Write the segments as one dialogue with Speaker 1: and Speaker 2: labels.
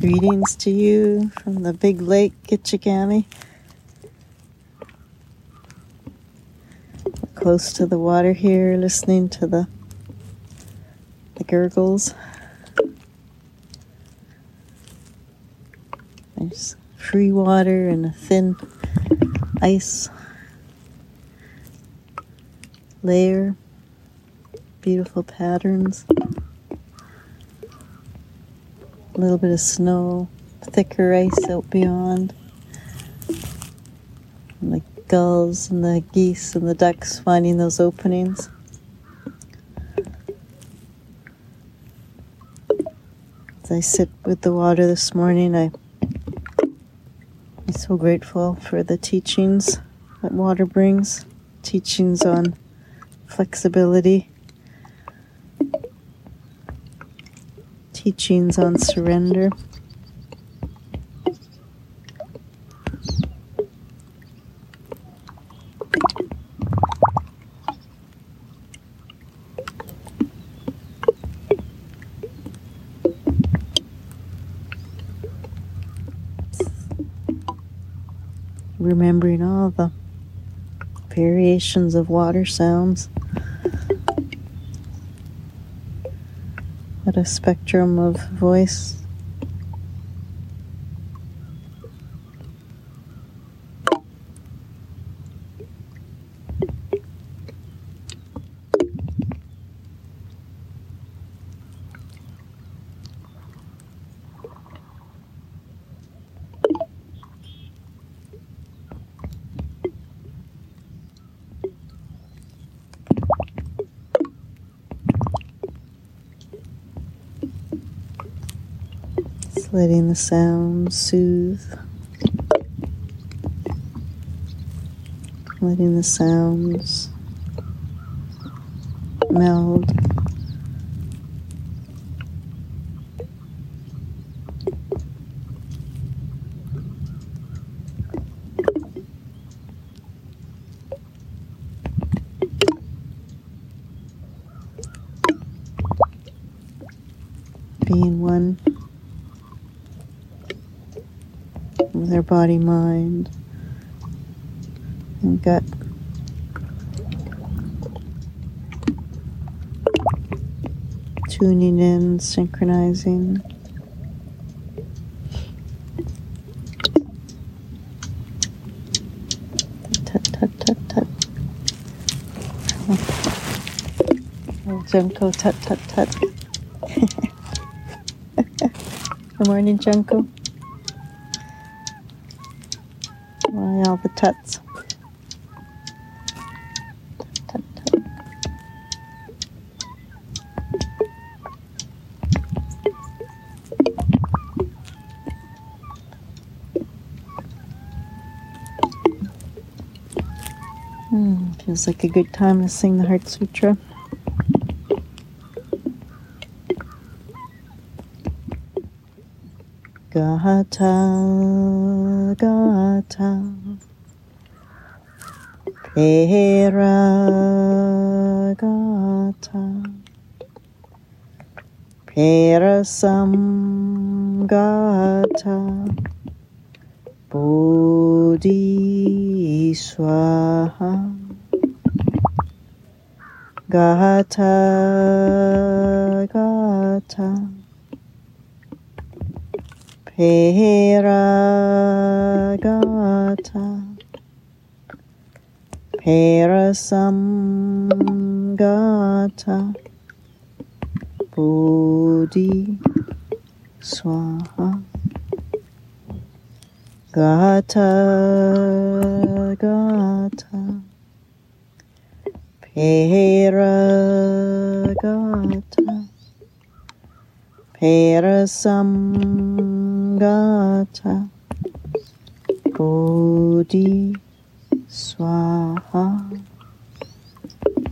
Speaker 1: Greetings to you from the big lake, Gitchigami. Close to the water here, listening to the the gurgles. There's free water and a thin ice layer, beautiful patterns, a little bit of snow, thicker ice out beyond, and the gulls and the geese and the ducks finding those openings. As I sit with the water this morning, I am so grateful for the teachings that water brings, teachings on flexibility, teachings on surrender. Remembering all the variations of water sounds. What a spectrum of voice. Letting the sound soothe. Letting the sounds meld. Being one our body, mind, and gut. Tuning in, synchronizing. Tut, tut, tut, tut. junco, tut, tut, tut. Good morning, junco. All the tuts? Tut, tut. Hmm, feels like a good time to sing the Heart Sutra. Gata, gata, pera, gata, pera sam, gata, bodhi swaha, gata, gata. Peragata Parasamgata Bodhi Swaha. Gata Gata. Peragata Parasamgata Bodhi Swaha.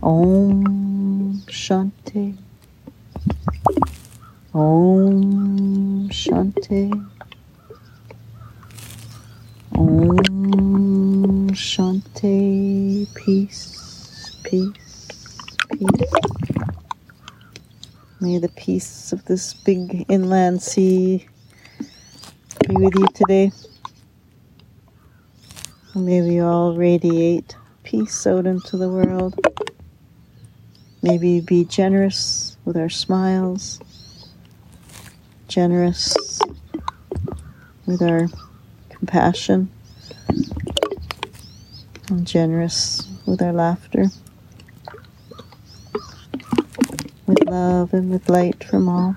Speaker 1: Om Shanti. Om Shanti. Om Shanti. Peace Peace Peace. May the peace of this big inland sea with you today. May we all radiate peace out into the world. Maybe be generous with our smiles, generous with our compassion, and generous with our laughter, with love and with light from all.